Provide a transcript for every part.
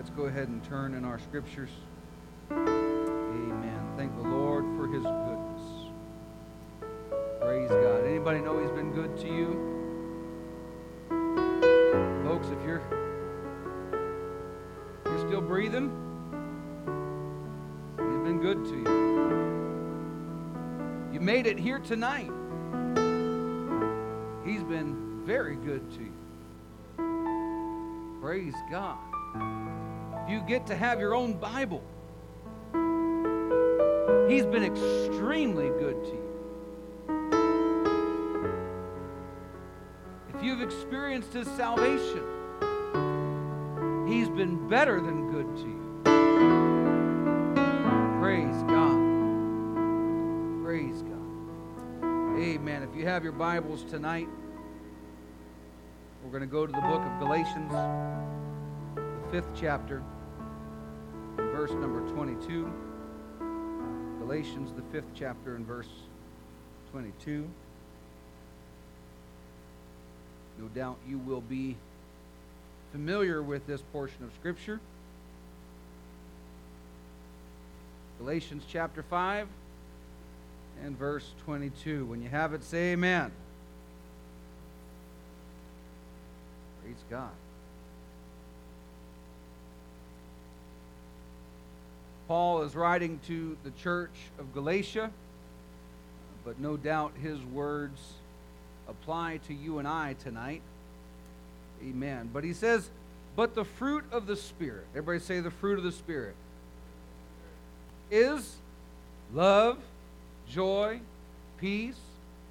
Let's go ahead and turn in our scriptures. Amen. Thank the Lord for his goodness. Praise God. Anybody know he's been good to you? Folks, if you're you're still breathing, he's been good to you. You made it here tonight. He's been very good to you. Praise God. You get to have your own Bible, He's been extremely good to you. If you've experienced His salvation, He's been better than good to you. Praise God. Praise God. Amen. If you have your Bibles tonight, we're going to go to the book of Galatians, fifth chapter, verse number 22. Galatians, the fifth chapter, and verse 22. No doubt you will be familiar with this portion of Scripture. Galatians chapter 5 and verse 22. When you have it, say amen. Praise God. Paul is writing to the church of Galatia, but no doubt his words apply to you and I tonight. Amen. But he says, but the fruit of the Spirit, everybody say the fruit of the Spirit, is love, joy, peace,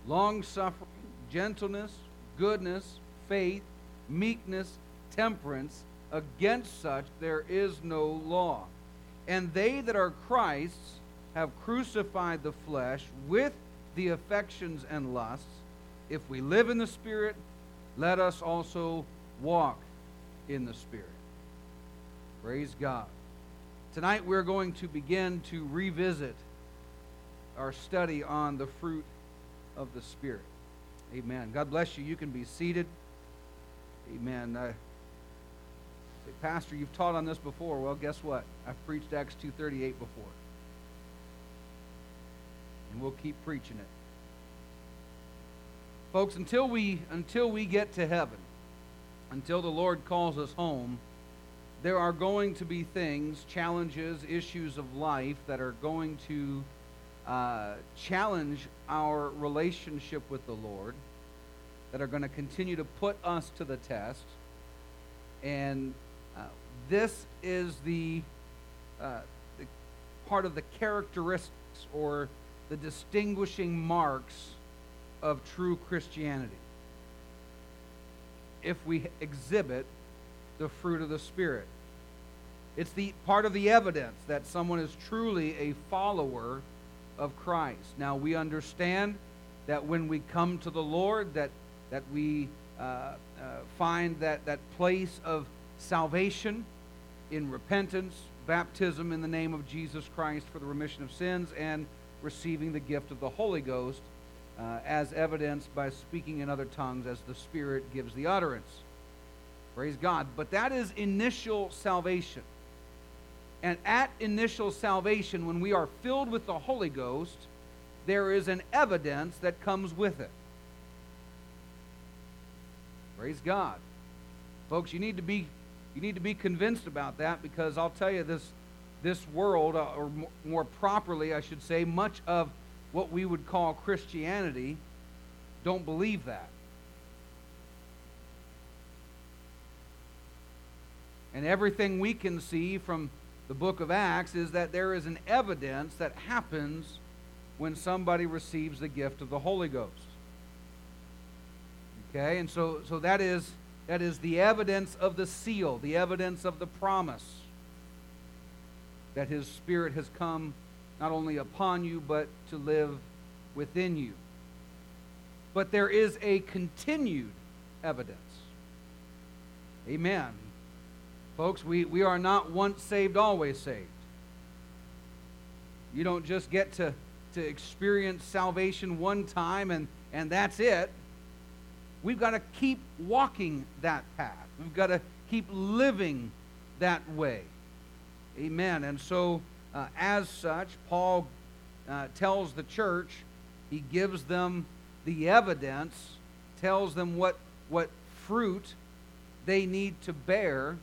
long suffering, gentleness, goodness, faith, meekness, temperance. Against such there is no law. And they that are Christ's have crucified the flesh with the affections and lusts. If we live in the Spirit, let us also walk in the Spirit. Praise God. Tonight we're going to begin to revisit our study on the fruit of the Spirit. Amen. God bless you. You can be seated. Amen. Uh, Pastor, you've taught on this before. Well, guess what? I've preached Acts 2.38 before. And we'll keep preaching it. Folks, until we, until we get to heaven, until the Lord calls us home, there are going to be things, challenges, issues of life that are going to uh, challenge our relationship with the Lord, that are going to continue to put us to the test. And this is the, uh, the part of the characteristics or the distinguishing marks of true Christianity. If we exhibit the fruit of the Spirit, it's the part of the evidence that someone is truly a follower of Christ. Now we understand that when we come to the Lord, that that we uh, uh, find that that place of salvation in repentance, baptism in the name of Jesus Christ for the remission of sins, and receiving the gift of the Holy Ghost, uh, as evidenced by speaking in other tongues as the Spirit gives the utterance. Praise God. But that is initial salvation. And at initial salvation, when we are filled with the Holy Ghost, there is an evidence that comes with it. Praise God. Folks, you need to be you need to be convinced about that because I'll tell you this this world uh, or more properly I should say much of what we would call Christianity don't believe that. And everything we can see from the book of Acts is that there is an evidence that happens when somebody receives the gift of the Holy Ghost. Okay, and so, so that is that is the evidence of the seal, the evidence of the promise that his spirit has come not only upon you, but to live within you. But there is a continued evidence. Amen. Folks, we, we are not once saved, always saved. You don't just get to, to experience salvation one time and, and that's it. We've got to keep walking that path. We've got to keep living that way. Amen. And so, uh, as such, Paul uh, tells the church, he gives them the evidence, tells them what, what fruit they need to bear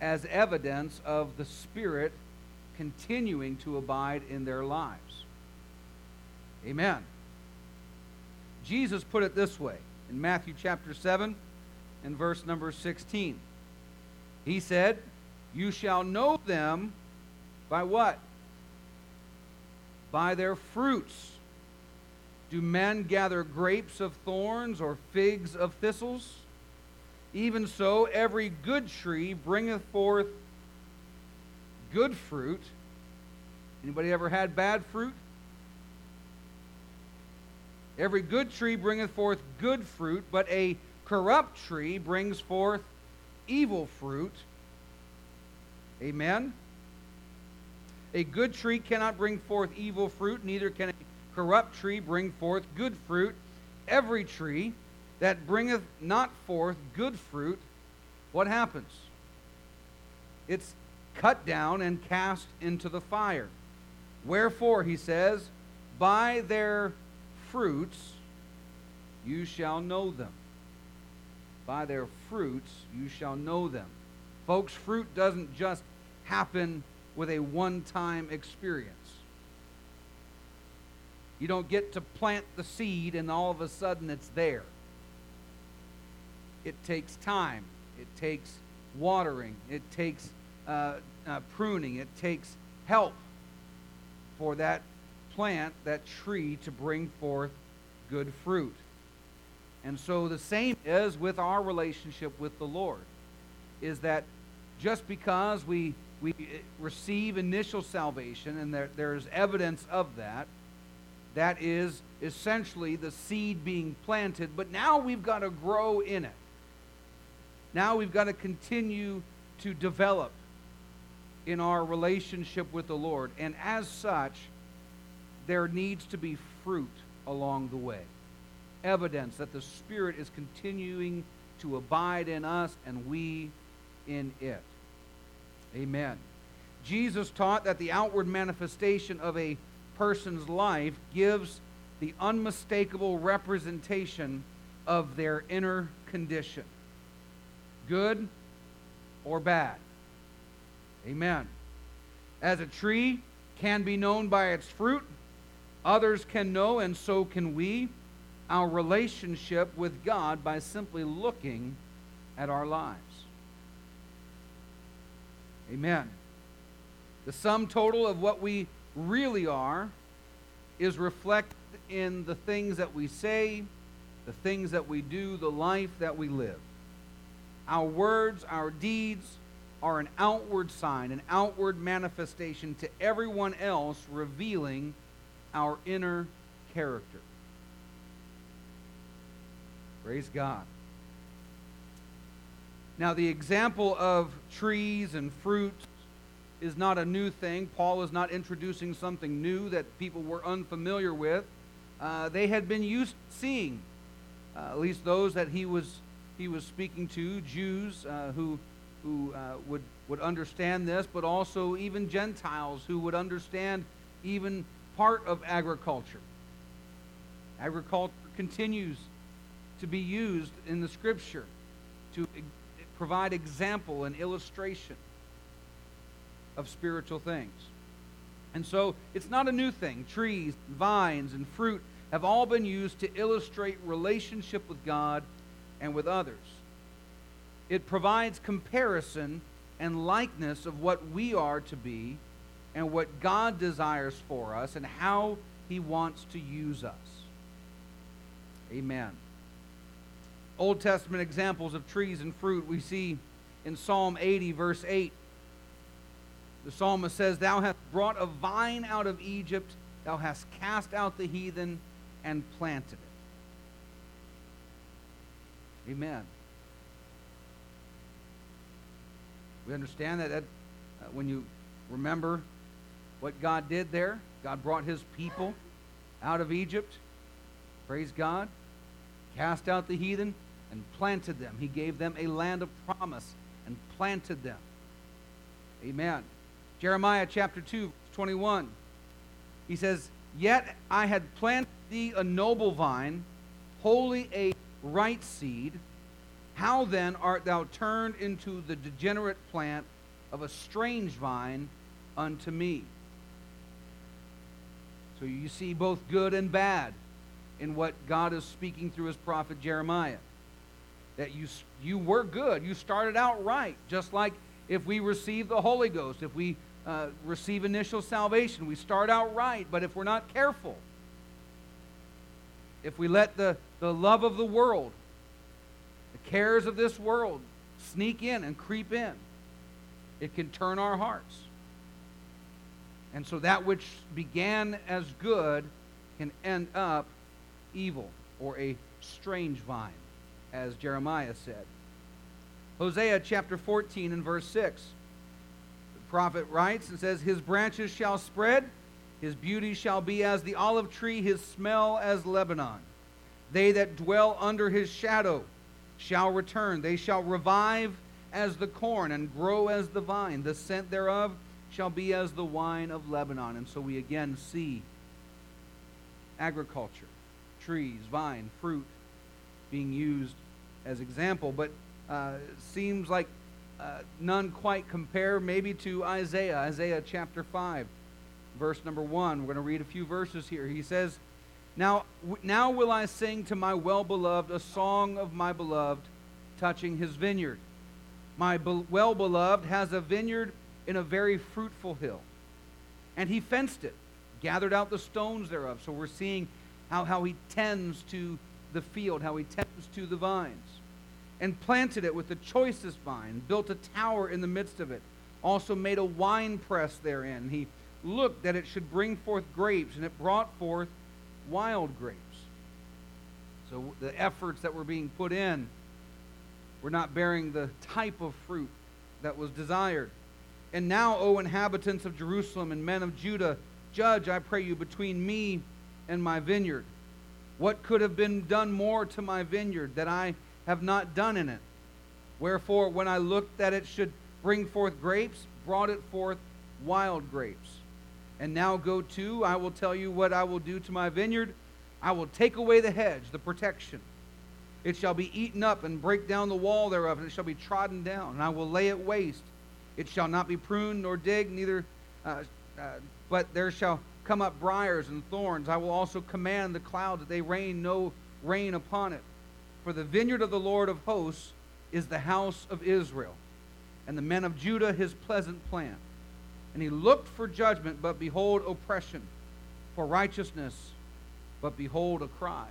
as evidence of the Spirit continuing to abide in their lives. Amen. Jesus put it this way in Matthew chapter 7 and verse number 16. He said, You shall know them by what? By their fruits. Do men gather grapes of thorns or figs of thistles? Even so, every good tree bringeth forth good fruit. Anybody ever had bad fruit? Every good tree bringeth forth good fruit, but a corrupt tree brings forth evil fruit. Amen. A good tree cannot bring forth evil fruit, neither can a corrupt tree bring forth good fruit. Every tree that bringeth not forth good fruit, what happens? It's cut down and cast into the fire. Wherefore, he says, by their fruits you shall know them. By their fruits you shall know them. Folks, fruit doesn't just happen with a one time experience. You don't get to plant the seed and all of a sudden it's there. It takes time, it takes watering, it takes uh, uh, pruning, it takes help for that plant, that tree, to bring forth good fruit. And so the same is with our relationship with the Lord, is that just because we, we eh, receive initial salvation and there, there's evidence of that, that is essentially the seed being planted, but now we've got to grow in it. Now we've got to continue to develop in our relationship with the Lord. And as such, there needs to be fruit along the way. Evidence that the Spirit is continuing to abide in us and we in it. Amen. Jesus taught that the outward manifestation of a person's life gives the unmistakable representation of their inner condition good or bad. Amen. As a tree can be known by its fruit, others can know, and so can we, our relationship with God by simply looking at our lives. Amen. The sum total of what we really are is reflected in the things that we say, the things that we do, the life that we live. Our words, our deeds are an outward sign, an outward manifestation to everyone else, revealing our inner character. Praise God. Now, the example of trees and fruits is not a new thing. Paul is not introducing something new that people were unfamiliar with. Uh, they had been used seeing, uh, at least those that he was he was speaking to, Jews uh, who, who uh, would, would understand this, but also even Gentiles who would understand even part of agriculture. Agriculture continues to be used in the scripture to provide example and illustration of spiritual things. And so it's not a new thing. Trees, vines, and fruit have all been used to illustrate relationship with God and with others. It provides comparison and likeness of what we are to be and what God desires for us and how he wants to use us. Amen. Old Testament examples of trees and fruit we see in Psalm 80, verse 8. The psalmist says, Thou hast brought a vine out of Egypt, thou hast cast out the heathen and planted it. Amen. We understand that, that uh, when you remember what God did there, God brought his people out of Egypt. Praise God. Cast out the heathen and planted them. He gave them a land of promise and planted them. Amen. Jeremiah chapter 2, 21. He says, Yet I had planted thee a noble vine, wholly a right seed. How then art thou turned into the degenerate plant of a strange vine unto me? So you see both good and bad in what God is speaking through his prophet Jeremiah. That you, you were good. You started out right, just like if we receive the Holy Ghost, if we uh, receive initial salvation, we start out right. But if we're not careful, if we let the, the love of the world, the cares of this world sneak in and creep in, it can turn our hearts. And so that which began as good can end up evil or a strange vine, as Jeremiah said. Hosea chapter 14 and verse 6. The prophet writes and says, His branches shall spread, his beauty shall be as the olive tree, his smell as Lebanon. They that dwell under his shadow shall return. They shall revive as the corn and grow as the vine. The scent thereof shall be as the wine of Lebanon. And so we again see agriculture, trees, vine, fruit being used as example, but uh, seems like uh, none quite compare maybe to Isaiah, Isaiah chapter 5, verse number 1. We're going to read a few verses here. He says, now, now will I sing to my well beloved a song of my beloved touching his vineyard. My be- well beloved has a vineyard in a very fruitful hill. And he fenced it, gathered out the stones thereof. So we're seeing how, how he tends to the field, how he tends to the vines. And planted it with the choicest vine, built a tower in the midst of it, also made a wine press therein. He looked that it should bring forth grapes, and it brought forth wild grapes. So the efforts that were being put in were not bearing the type of fruit that was desired. And now, O inhabitants of Jerusalem and men of Judah, judge, I pray you, between me and my vineyard. What could have been done more to my vineyard that I have not done in it? Wherefore, when I looked that it should bring forth grapes, brought it forth wild grapes. And now go to, I will tell you what I will do to my vineyard. I will take away the hedge, the protection. It shall be eaten up and break down the wall thereof, and it shall be trodden down, and I will lay it waste it shall not be pruned nor digged, neither, uh, uh, but there shall come up briars and thorns. I will also command the clouds that they rain no rain upon it. For the vineyard of the Lord of hosts is the house of Israel, and the men of Judah his pleasant plant. And he looked for judgment, but behold oppression, for righteousness, but behold a cry.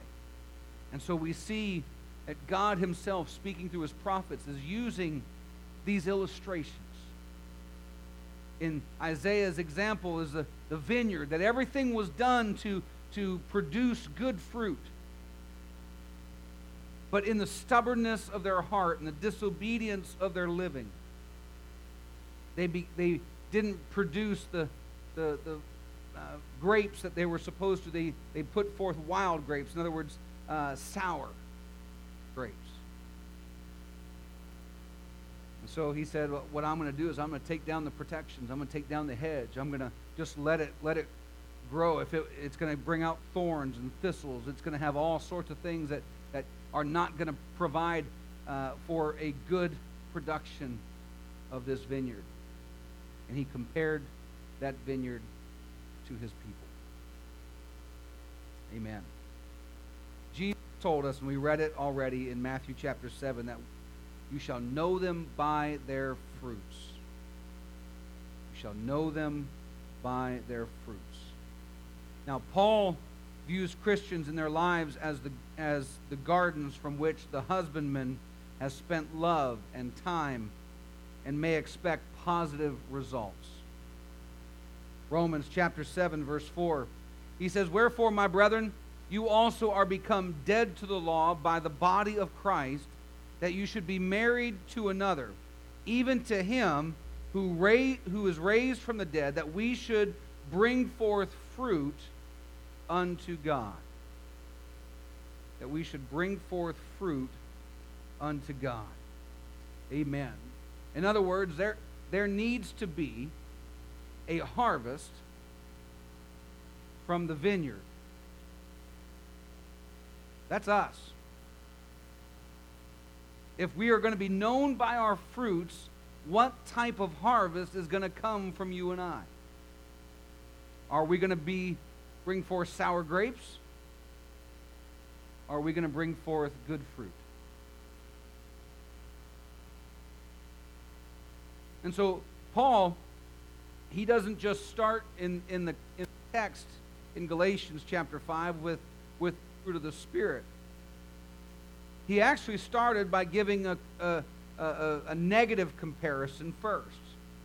And so we see that God himself, speaking through his prophets, is using these illustrations in Isaiah's example is the, the vineyard, that everything was done to, to produce good fruit. But in the stubbornness of their heart and the disobedience of their living, they, be, they didn't produce the, the, the uh, grapes that they were supposed to. They, they put forth wild grapes, in other words, uh, sour grapes. So he said, well, what I'm going to do is I'm going to take down the protections. I'm going to take down the hedge. I'm going to just let it let it grow. If it, it's going to bring out thorns and thistles, it's going to have all sorts of things that, that are not going to provide uh, for a good production of this vineyard. And he compared that vineyard to his people. Amen. Jesus told us, and we read it already in Matthew chapter 7, that you shall know them by their fruits. You shall know them by their fruits. Now, Paul views Christians in their lives as the, as the gardens from which the husbandman has spent love and time and may expect positive results. Romans chapter 7, verse 4. He says, Wherefore, my brethren, you also are become dead to the law by the body of Christ that you should be married to another, even to him who, ra- who is raised from the dead, that we should bring forth fruit unto God. That we should bring forth fruit unto God. Amen. In other words, there, there needs to be a harvest from the vineyard. That's us. If we are going to be known by our fruits, what type of harvest is going to come from you and I? Are we going to be bring forth sour grapes? Are we going to bring forth good fruit? And so Paul, he doesn't just start in, in, the, in the text in Galatians chapter 5 with, with fruit of the Spirit. He actually started by giving a, a, a, a negative comparison first,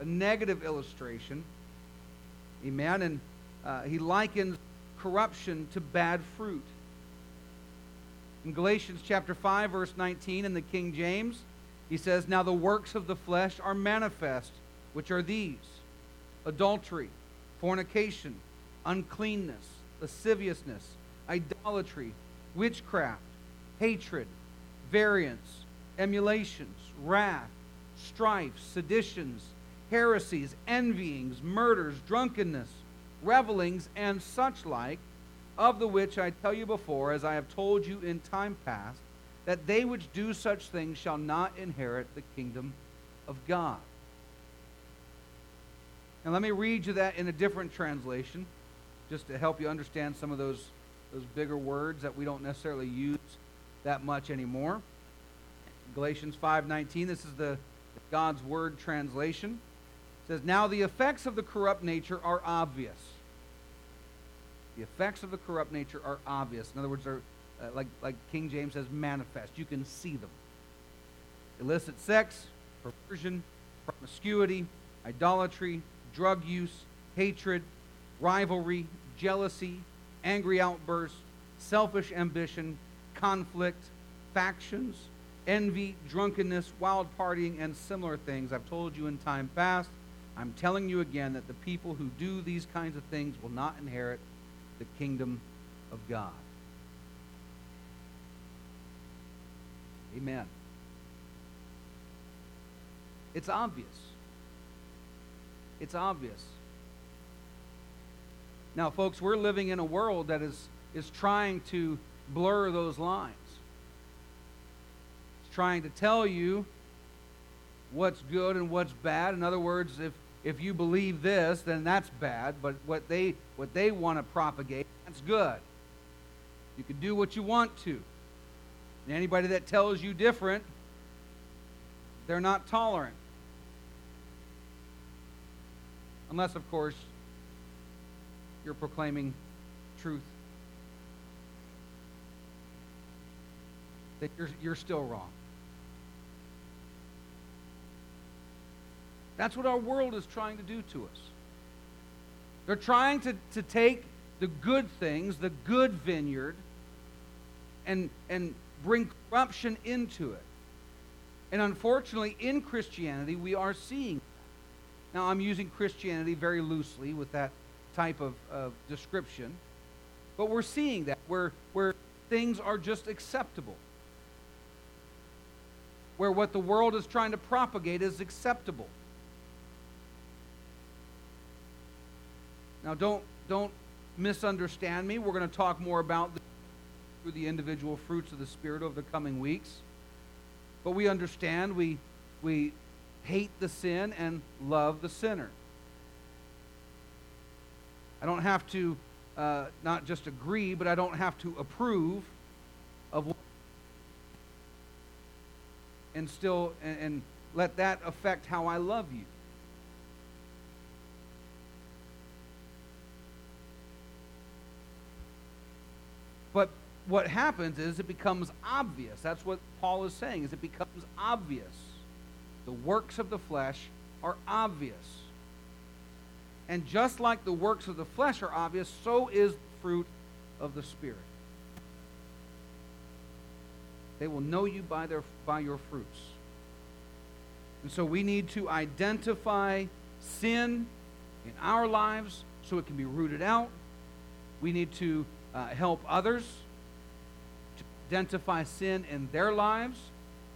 a negative illustration. Amen. And uh, he likens corruption to bad fruit. In Galatians chapter 5, verse 19 in the King James, he says, Now the works of the flesh are manifest, which are these adultery, fornication, uncleanness, lasciviousness, idolatry, witchcraft, hatred, variance, emulations, wrath, strife, seditions, heresies, envyings, murders, drunkenness, revelings, and such like, of the which I tell you before, as I have told you in time past, that they which do such things shall not inherit the kingdom of God. And let me read you that in a different translation, just to help you understand some of those, those bigger words that we don't necessarily use that much anymore. Galatians 5:19, this is the God's word translation. Says, "Now the effects of the corrupt nature are obvious." The effects of the corrupt nature are obvious. In other words, are uh, like, like King James says, manifest. You can see them. Illicit sex, perversion, promiscuity, idolatry, drug use, hatred, rivalry, jealousy, angry outbursts, selfish ambition, conflict, factions, envy, drunkenness, wild partying, and similar things. I've told you in time past. I'm telling you again that the people who do these kinds of things will not inherit the kingdom of God. Amen. It's obvious. It's obvious. Now, folks, we're living in a world that is, is trying to blur those lines. It's trying to tell you what's good and what's bad. In other words, if, if you believe this, then that's bad. But what they, what they want to propagate, that's good. You can do what you want to. And anybody that tells you different, they're not tolerant. Unless, of course, you're proclaiming truth. That you're, you're still wrong. That's what our world is trying to do to us. They're trying to, to take the good things, the good vineyard, and, and bring corruption into it. And unfortunately, in Christianity, we are seeing. Now, I'm using Christianity very loosely with that type of, of description, but we're seeing that where, where things are just acceptable. Where what the world is trying to propagate is acceptable. Now, don't, don't misunderstand me. We're going to talk more about the through the individual fruits of the Spirit over the coming weeks. But we understand we, we hate the sin and love the sinner. I don't have to uh, not just agree, but I don't have to approve of what and still and, and let that affect how I love you. But what happens is it becomes obvious. That's what Paul is saying, is it becomes obvious. The works of the flesh are obvious. And just like the works of the flesh are obvious, so is fruit of the Spirit. They will know you by, their, by your fruits. And so we need to identify sin in our lives so it can be rooted out. We need to uh, help others to identify sin in their lives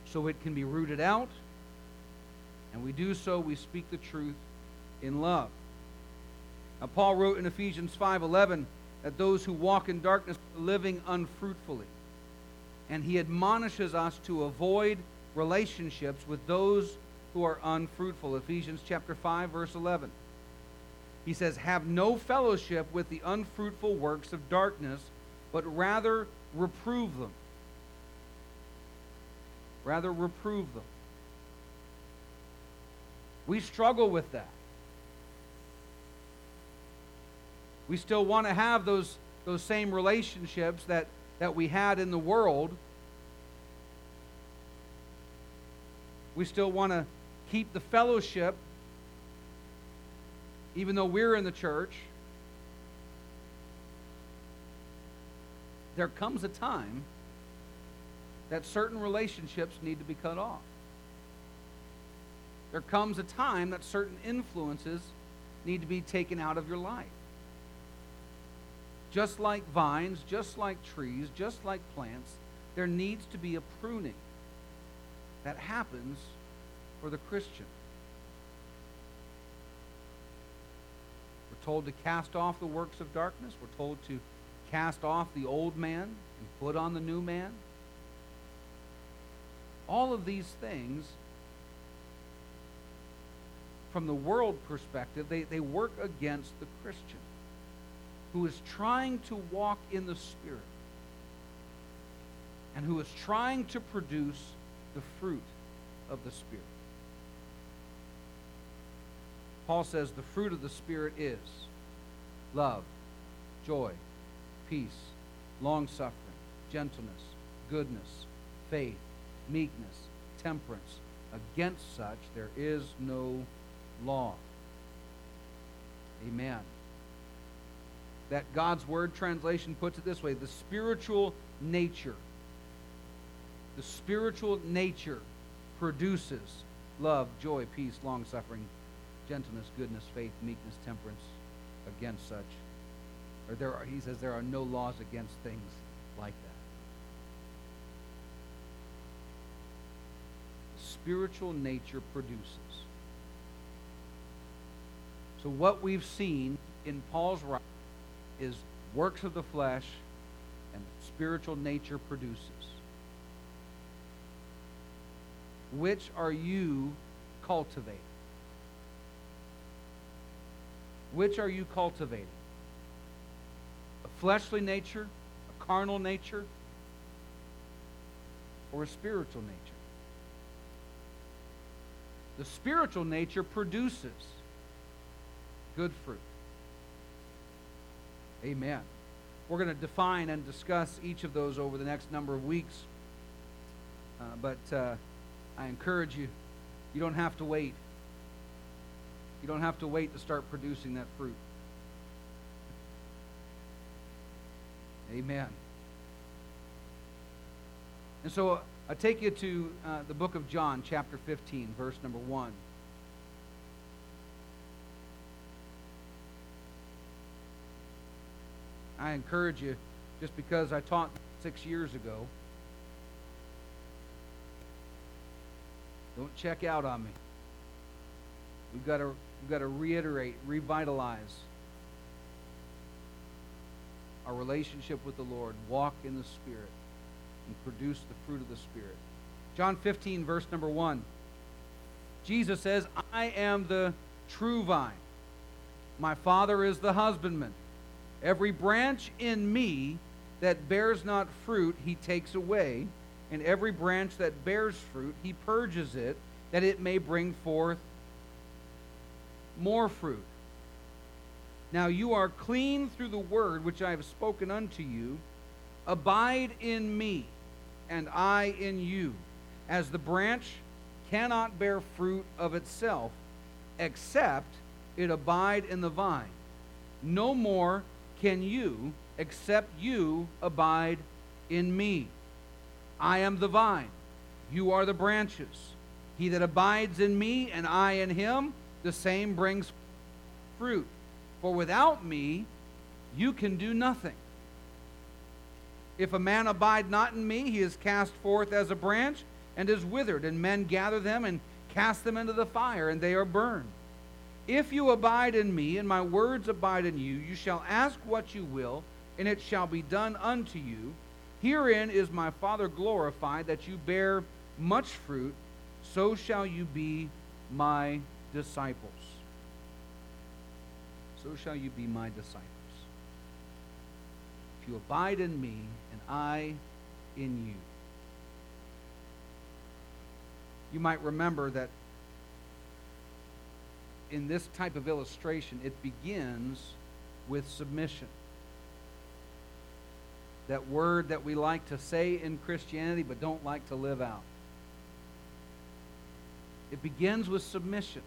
so it can be rooted out. And we do so, we speak the truth in love. Now, Paul wrote in Ephesians 5:11 that those who walk in darkness are living unfruitfully. And he admonishes us to avoid relationships with those who are unfruitful. Ephesians chapter 5 verse 11. He says, "Have no fellowship with the unfruitful works of darkness, but rather reprove them." Rather reprove them. We struggle with that. We still want to have those, those same relationships that, that we had in the world. We still want to keep the fellowship, even though we're in the church. There comes a time that certain relationships need to be cut off. There comes a time that certain influences need to be taken out of your life. Just like vines, just like trees, just like plants, there needs to be a pruning that happens for the Christian. We're told to cast off the works of darkness. We're told to cast off the old man and put on the new man. All of these things, from the world perspective, they, they work against the Christian who is trying to walk in the Spirit and who is trying to produce the fruit of the Spirit. Paul says the fruit of the Spirit is love, joy, peace, long suffering, gentleness, goodness, faith, meekness, temperance. Against such there is no law. Amen that God's Word translation puts it this way the spiritual nature. The spiritual nature produces love, joy, peace, long suffering, gentleness, goodness, faith, meekness, temperance. Against such, or there are, he says there are no laws against things like that. Spiritual nature produces. So, what we've seen in Paul's writing is works of the flesh and spiritual nature produces. Which are you cultivating? Which are you cultivating? A fleshly nature, a carnal nature, or a spiritual nature? The spiritual nature produces good fruit. Amen. We're going to define and discuss each of those over the next number of weeks. Uh, but uh, I encourage you, you don't have to wait. You don't have to wait to start producing that fruit. Amen. And so uh, I take you to uh, the book of John, chapter 15, verse number 1. I encourage you, just because I taught six years ago, don't check out on me. We've got to, we've got to reiterate, revitalize our relationship with the Lord, walk in the Spirit, and produce the fruit of the Spirit. John 15, verse number 1. Jesus says, I am the true vine. My Father is the husbandman. Every branch in me that bears not fruit, he takes away. And every branch that bears fruit, he purges it, that it may bring forth more fruit. Now you are clean through the word which I have spoken unto you. Abide in me, and I in you. As the branch cannot bear fruit of itself, except it abide in the vine. No more can you, except you abide in me. I am the vine, you are the branches. He that abides in me, and I in him, the same brings fruit. For without me, you can do nothing. If a man abide not in me, he is cast forth as a branch and is withered, and men gather them and cast them into the fire, and they are burned. If you abide in me, and my words abide in you, you shall ask what you will, and it shall be done unto you. Herein is my Father glorified, that you bear much fruit, so shall you be my disciples. So shall you be my disciples. If you abide in me, and I in you. You might remember that in this type of illustration, it begins with submission. That word that we like to say in Christianity but don't like to live out. It begins with submission.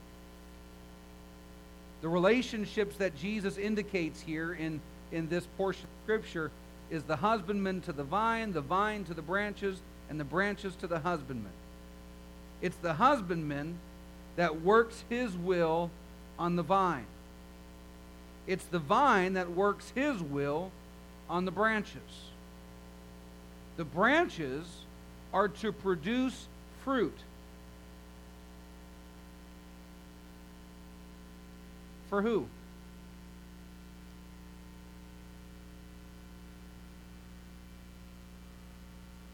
The relationships that Jesus indicates here in, in this portion of Scripture is the husbandman to the vine, the vine to the branches, and the branches to the husbandman. It's the husbandman that works his will on the vine. It's the vine that works his will on the branches. The branches are to produce fruit. For who?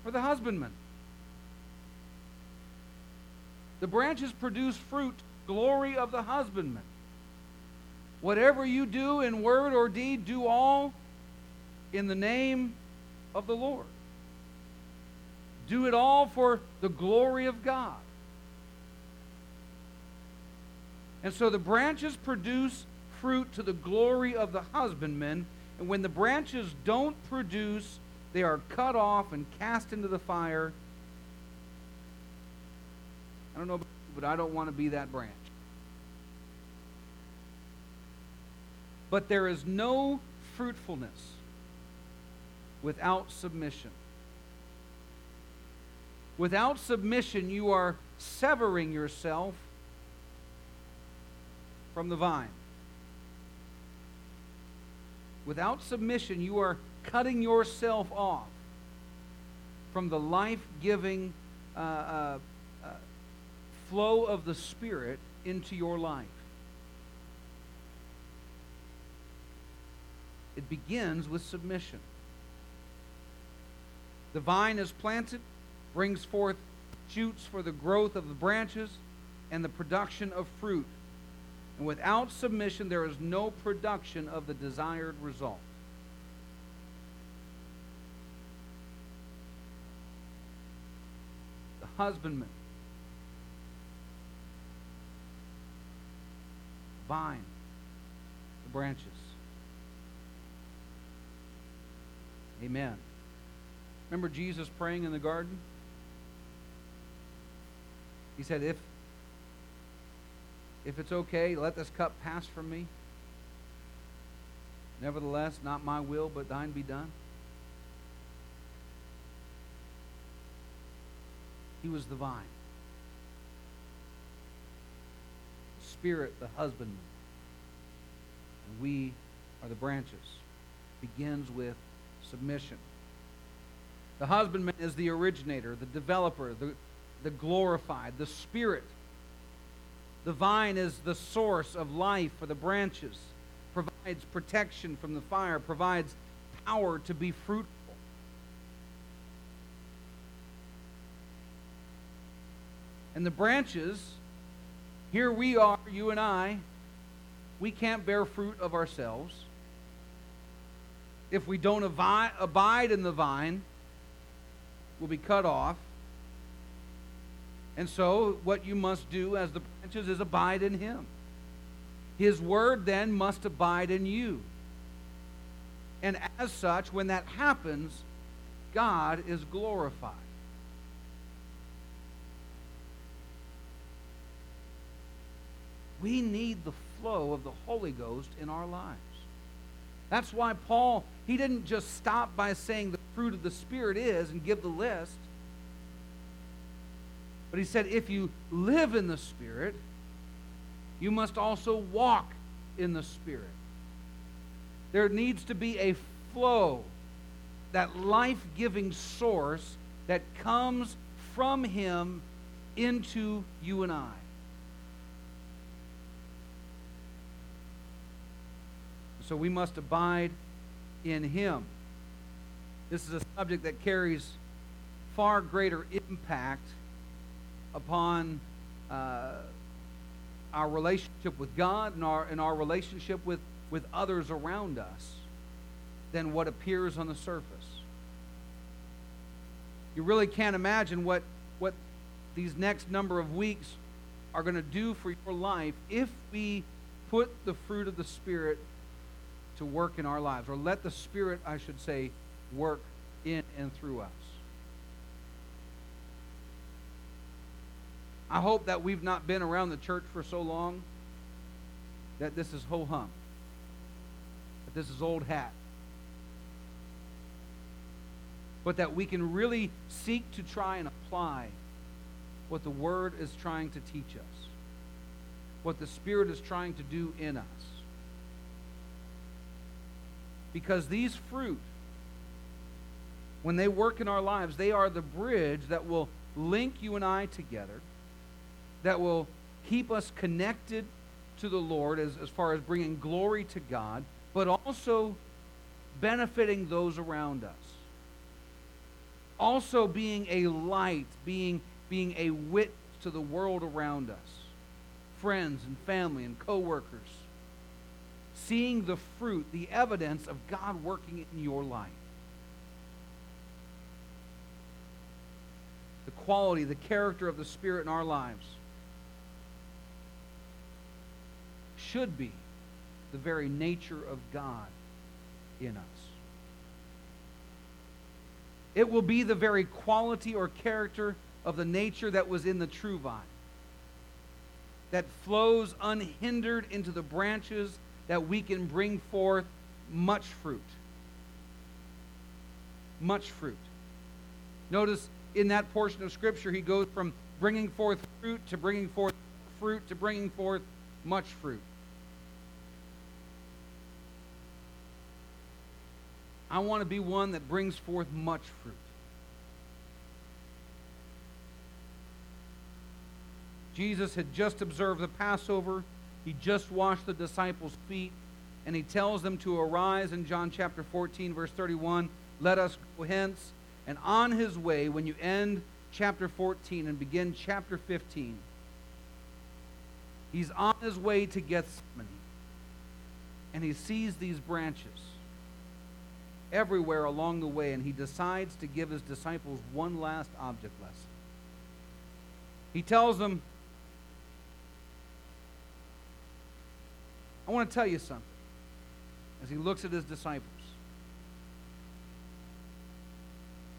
For the husbandman. The branches produce fruit, glory of the husbandman. Whatever you do in word or deed, do all in the name of the Lord. Do it all for the glory of God. And so the branches produce fruit to the glory of the husbandman. And when the branches don't produce, they are cut off and cast into the fire I don't know, but I don't want to be that branch. But there is no fruitfulness without submission. Without submission, you are severing yourself from the vine. Without submission, you are cutting yourself off from the life giving uh, uh, flow of the Spirit into your life. It begins with submission. The vine is planted, brings forth shoots for the growth of the branches and the production of fruit. And without submission, there is no production of the desired result. The husbandman vine, the branches. Amen. Remember Jesus praying in the garden? He said, If if it's okay, let this cup pass from me. Nevertheless, not my will, but thine be done. He was the vine. Spirit the husbandman. And we are the branches. Begins with submission. The husbandman is the originator, the developer, the, the glorified, the spirit. The vine is the source of life for the branches, provides protection from the fire, provides power to be fruitful. And the branches here we are, you and I, we can't bear fruit of ourselves. If we don't abide in the vine, we'll be cut off. And so, what you must do as the branches is abide in Him. His word then must abide in you. And as such, when that happens, God is glorified. We need the flow of the Holy Ghost in our lives. That's why Paul, he didn't just stop by saying the fruit of the Spirit is and give the list. But he said, if you live in the Spirit, you must also walk in the Spirit. There needs to be a flow, that life giving source that comes from Him into you and I. So we must abide in Him. This is a subject that carries far greater impact upon uh, our relationship with God and our, and our relationship with, with others around us than what appears on the surface. You really can't imagine what, what these next number of weeks are going to do for your life if we put the fruit of the Spirit to work in our lives, or let the Spirit, I should say, work in and through us. I hope that we've not been around the church for so long that this is ho hum, that this is old hat. But that we can really seek to try and apply what the Word is trying to teach us, what the Spirit is trying to do in us. Because these fruit, when they work in our lives, they are the bridge that will link you and I together that will keep us connected to the Lord as, as far as bringing glory to God, but also benefiting those around us. Also being a light, being, being a witness to the world around us, friends and family and coworkers. Seeing the fruit, the evidence of God working in your life. The quality, the character of the Spirit in our lives. should be the very nature of God in us. It will be the very quality or character of the nature that was in the true vine, that flows unhindered into the branches that we can bring forth much fruit. Much fruit. Notice in that portion of Scripture, he goes from bringing forth fruit to bringing forth fruit to bringing forth much fruit. I want to be one that brings forth much fruit. Jesus had just observed the Passover. He just washed the disciples' feet. And he tells them to arise in John chapter 14, verse 31. Let us go hence. And on his way, when you end chapter 14 and begin chapter 15, he's on his way to Gethsemane. And he sees these branches everywhere along the way, and he decides to give his disciples one last object lesson. He tells them, I want to tell you something as he looks at his disciples.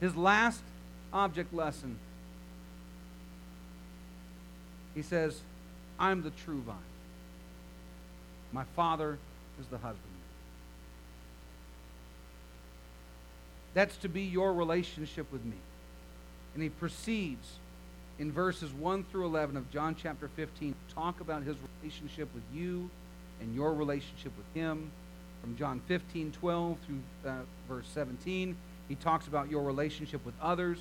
His last object lesson, he says, I'm the true vine. My Father is the husband. That's to be your relationship with me. And he proceeds in verses 1 through 11 of John chapter 15 to talk about his relationship with you and your relationship with him. From John 15, 12 through uh, verse 17, he talks about your relationship with others.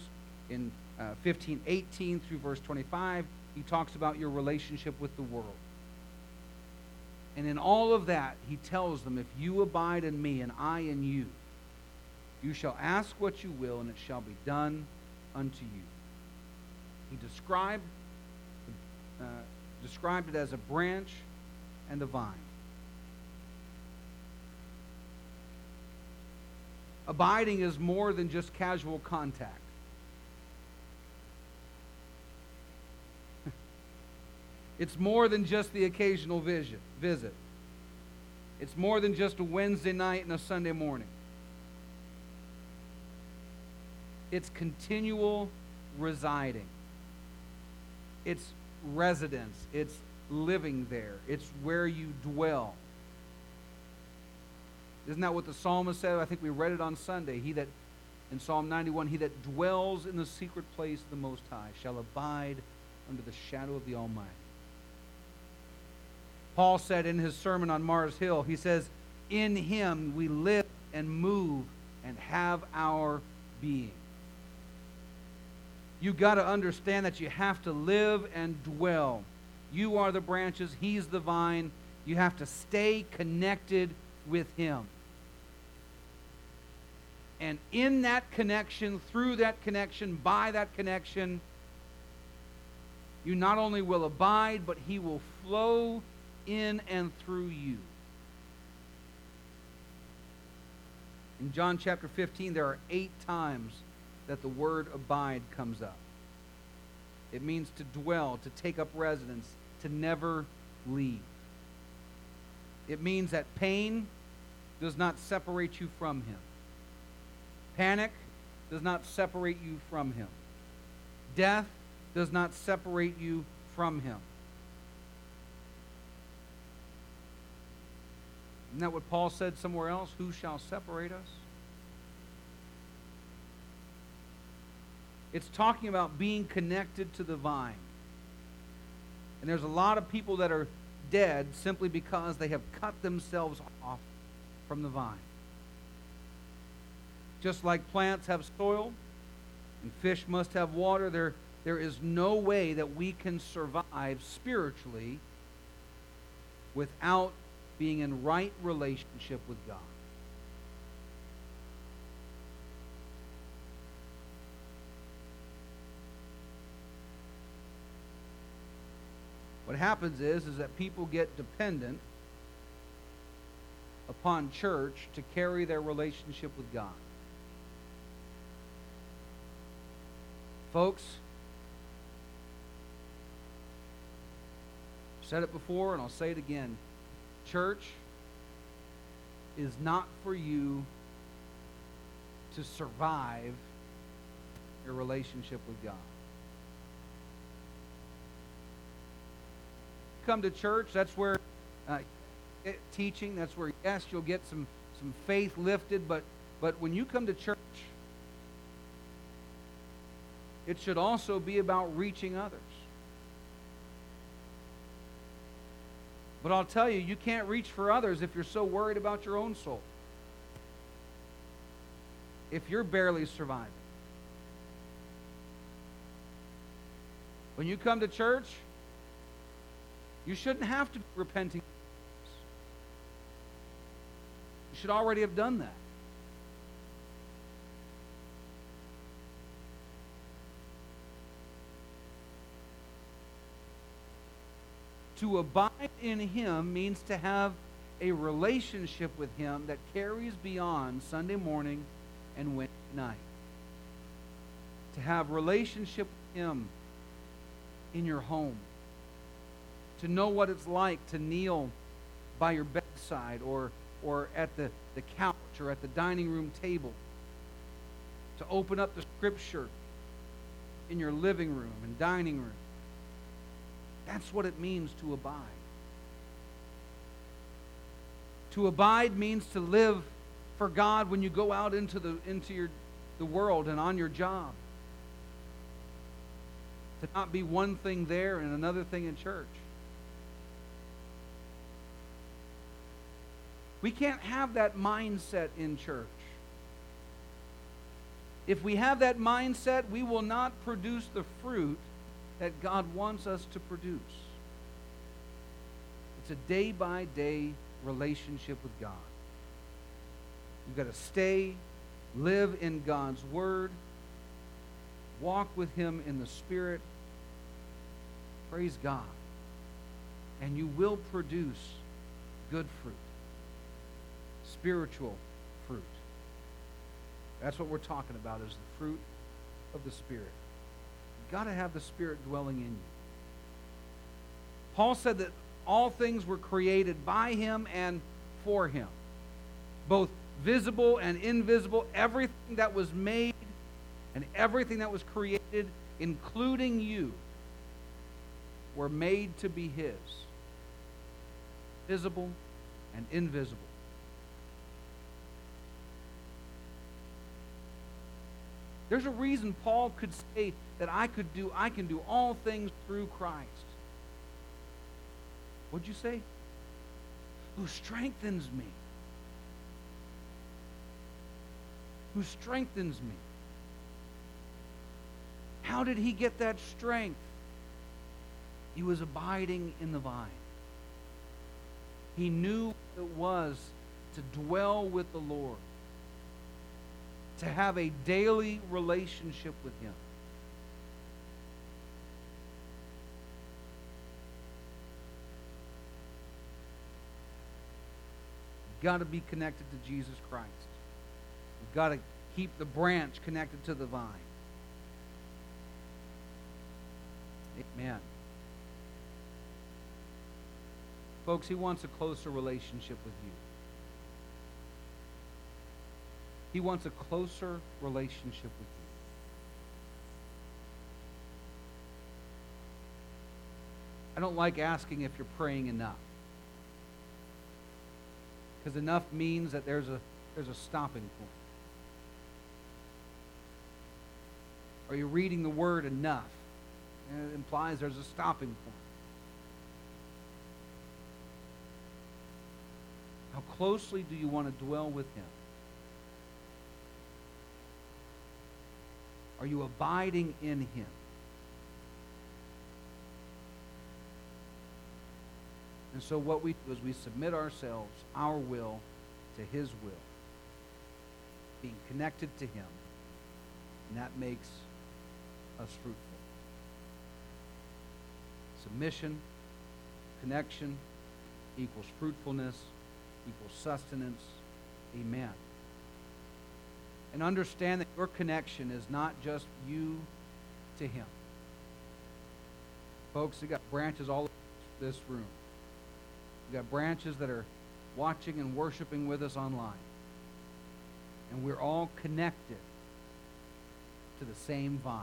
In uh, 15, 18 through verse 25, he talks about your relationship with the world. And in all of that, he tells them, if you abide in me and I in you, you shall ask what you will, and it shall be done unto you. He described, uh, described it as a branch and a vine. Abiding is more than just casual contact. it's more than just the occasional visit. visit. It's more than just a Wednesday night and a Sunday morning. It's continual residing. It's residence. It's living there. It's where you dwell. Isn't that what the psalmist said? I think we read it on Sunday. He that in Psalm 91, he that dwells in the secret place of the Most High shall abide under the shadow of the Almighty. Paul said in his sermon on Mars Hill, he says, In him we live and move and have our being. You've got to understand that you have to live and dwell. You are the branches, He's the vine. You have to stay connected with Him. And in that connection, through that connection, by that connection, you not only will abide, but He will flow in and through you. In John chapter 15, there are eight times that the word abide comes up. It means to dwell, to take up residence, to never leave. It means that pain does not separate you from Him. Panic does not separate you from Him. Death does not separate you from Him. Isn't that what Paul said somewhere else? Who shall separate us? It's talking about being connected to the vine. And there's a lot of people that are dead simply because they have cut themselves off from the vine. Just like plants have soil and fish must have water, there, there is no way that we can survive spiritually without being in right relationship with God. What happens is, is that people get dependent upon church to carry their relationship with God. Folks, said it before and I'll say it again. Church is not for you to survive your relationship with God. Come to church, that's where uh, teaching, that's where, yes, you'll get some, some faith lifted, but, but when you come to church, it should also be about reaching others. But I'll tell you, you can't reach for others if you're so worried about your own soul. If you're barely surviving. When you come to church, you shouldn't have to be repenting. You should already have done that. To abide in Him means to have a relationship with Him that carries beyond Sunday morning and Wednesday night. To have relationship with Him in your home. To know what it's like to kneel by your bedside or, or at the, the couch or at the dining room table. To open up the scripture in your living room and dining room that's what it means to abide. To abide means to live for God when you go out into the into your the world and on your job. To not be one thing there and another thing in church. We can't have that mindset in church. If we have that mindset, we will not produce the fruit that God wants us to produce. It's a day by day relationship with God. You've got to stay, live in God's Word, walk with Him in the Spirit. Praise God. And you will produce good fruit, spiritual fruit. That's what we're talking about is the fruit of the Spirit got to have the Spirit dwelling in you. Paul said that all things were created by him and for him, both visible and invisible. Everything that was made and everything that was created, including you, were made to be his, visible and invisible. There's a reason Paul could say that I could do, I can do all things through Christ. What'd you say? Who strengthens me. Who strengthens me. How did he get that strength? He was abiding in the vine. He knew what it was to dwell with the Lord, to have a daily relationship with Him. Got to be connected to Jesus Christ. You've got to keep the branch connected to the vine. Amen. Folks, He wants a closer relationship with you. He wants a closer relationship with you. I don't like asking if you're praying enough. Because enough means that there's a, there's a stopping point. Are you reading the Word enough? And it implies there's a stopping point. How closely do you want to dwell with Him? Are you abiding in Him? And so what we do is we submit ourselves, our will, to His will, being connected to Him, and that makes us fruitful. Submission, connection equals fruitfulness, equals sustenance. Amen. And understand that your connection is not just you to Him. Folks, we got branches all over this room. We got branches that are watching and worshiping with us online. And we're all connected to the same vine.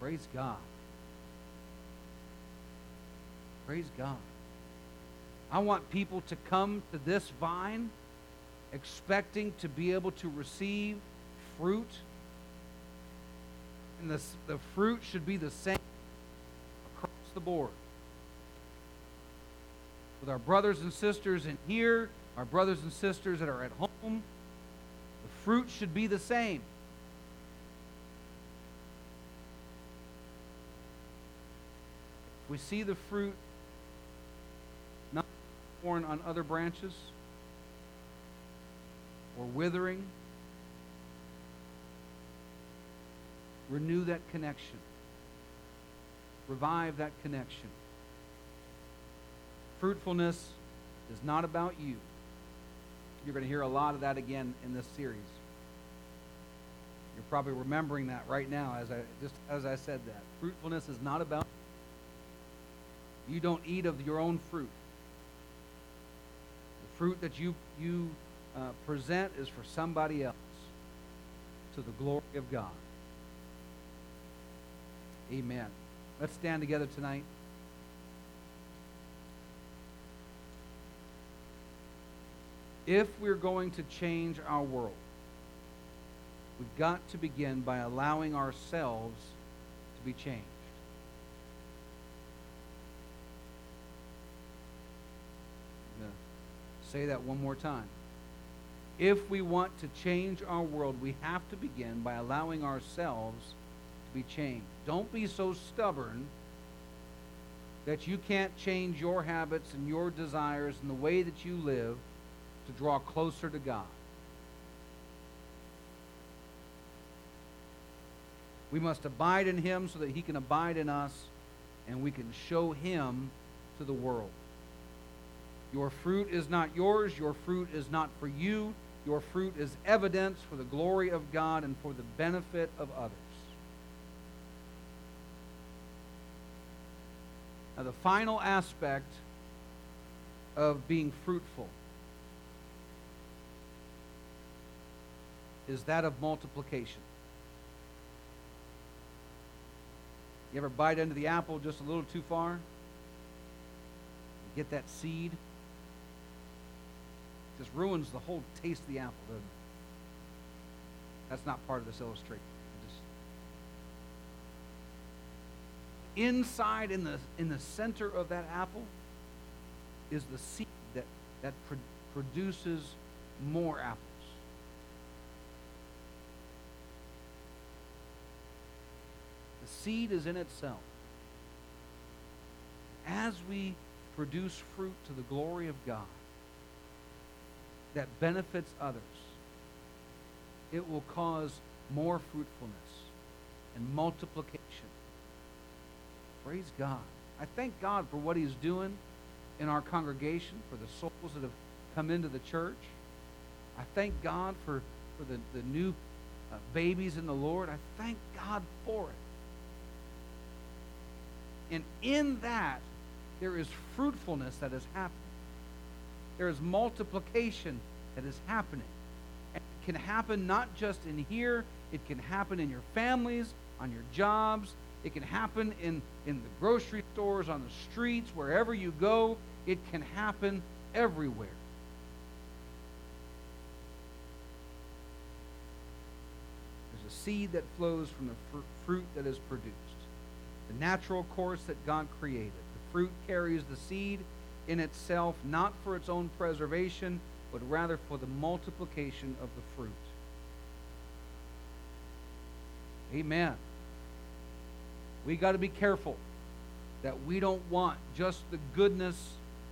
Praise God. Praise God. I want people to come to this vine expecting to be able to receive fruit. And the, the fruit should be the same across the board. With our brothers and sisters in here, our brothers and sisters that are at home, the fruit should be the same. If we see the fruit not borne on other branches, or withering, renew that connection. Revive that connection. Fruitfulness is not about you. You're going to hear a lot of that again in this series. You're probably remembering that right now as I just as I said that. Fruitfulness is not about you. You don't eat of your own fruit. The fruit that you you uh, present is for somebody else to the glory of God. Amen. Let's stand together tonight. If we're going to change our world, we've got to begin by allowing ourselves to be changed. say that one more time. If we want to change our world, we have to begin by allowing ourselves to be changed. Don't be so stubborn that you can't change your habits and your desires and the way that you live to draw closer to God. We must abide in Him so that He can abide in us and we can show Him to the world. Your fruit is not yours. Your fruit is not for you. Your fruit is evidence for the glory of God and for the benefit of others. Now, the final aspect of being fruitful is that of multiplication. You ever bite into the apple just a little too far? get that seed? Just ruins the whole taste of the apple, doesn't it? That's not part of this illustration. Just... Inside, in the in the center of that apple, is the seed that that pro- produces more apples. The seed is in itself. As we produce fruit to the glory of God that benefits others, it will cause more fruitfulness and multiplication. Praise God. I thank God for what He's doing in our congregation, for the souls that have come into the church. I thank God for, for the, the new uh, babies in the Lord. I thank God for it. And in that, there is fruitfulness that is happening. There is multiplication that is happening. And it can happen not just in here, it can happen in your families, on your jobs, it can happen in, in the grocery stores, on the streets, wherever you go. It can happen everywhere. There's a seed that flows from the fr- fruit that is produced. The natural course that God created. The fruit carries the seed in itself, not for its own preservation, but rather for the multiplication of the fruit. Amen. We got to be careful that we don't want just the goodness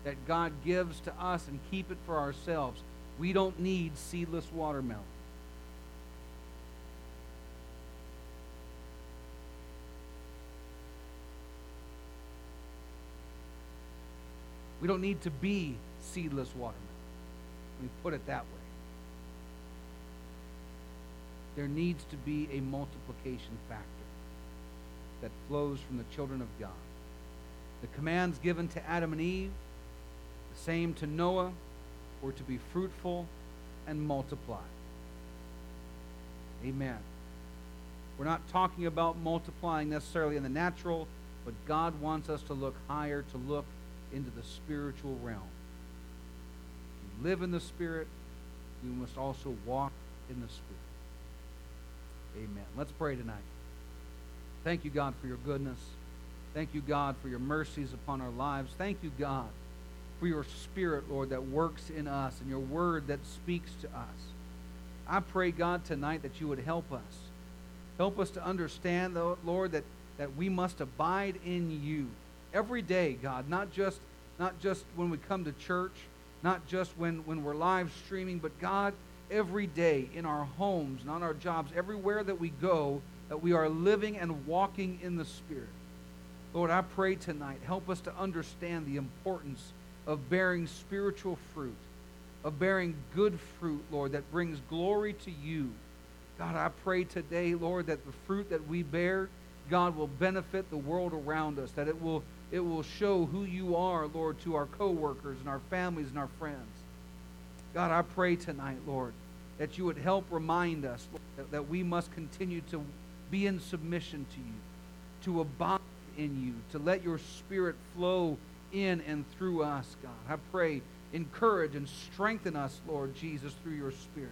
that God gives to us and keep it for ourselves. We don't need seedless watermelon. We don't need to be seedless watermelon. Let me put it that way. There needs to be a multiplication factor that flows from the children of God. The commands given to Adam and Eve, the same to Noah, were to be fruitful and multiply. Amen. We're not talking about multiplying necessarily in the natural, but God wants us to look higher, to look into the spiritual realm. We live in the Spirit, we must also walk in the Spirit. Amen. Let's pray tonight. Thank you, God, for your goodness. Thank you, God, for your mercies upon our lives. Thank you, God, for your Spirit, Lord, that works in us and your word that speaks to us. I pray, God, tonight that you would help us. Help us to understand, Lord, that, that we must abide in you every day, God, not just, not just when we come to church, not just when, when we're live streaming, but God, every day in our homes and on our jobs, everywhere that we go, that we are living and walking in the Spirit. Lord, I pray tonight, help us to understand the importance of bearing spiritual fruit, of bearing good fruit, Lord, that brings glory to you. God, I pray today, Lord, that the fruit that we bear, God, will benefit the world around us, that it will, it will show who you are, Lord, to our coworkers and our families and our friends. God, I pray tonight, Lord, that you would help remind us Lord, that, that we must continue to be in submission to you, to abide in you, to let your spirit flow in and through us, God. I pray, encourage and strengthen us, Lord Jesus, through your spirit.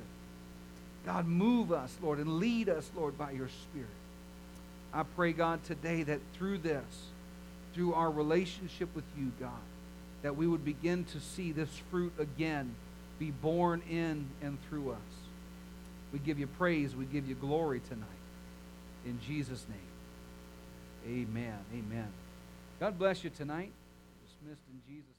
God, move us, Lord, and lead us, Lord, by your spirit. I pray, God, today that through this, through our relationship with you, God, that we would begin to see this fruit again be borne in and through us. We give you praise. We give you glory tonight. In Jesus' name. Amen. Amen. God bless you tonight. Dismissed in Jesus'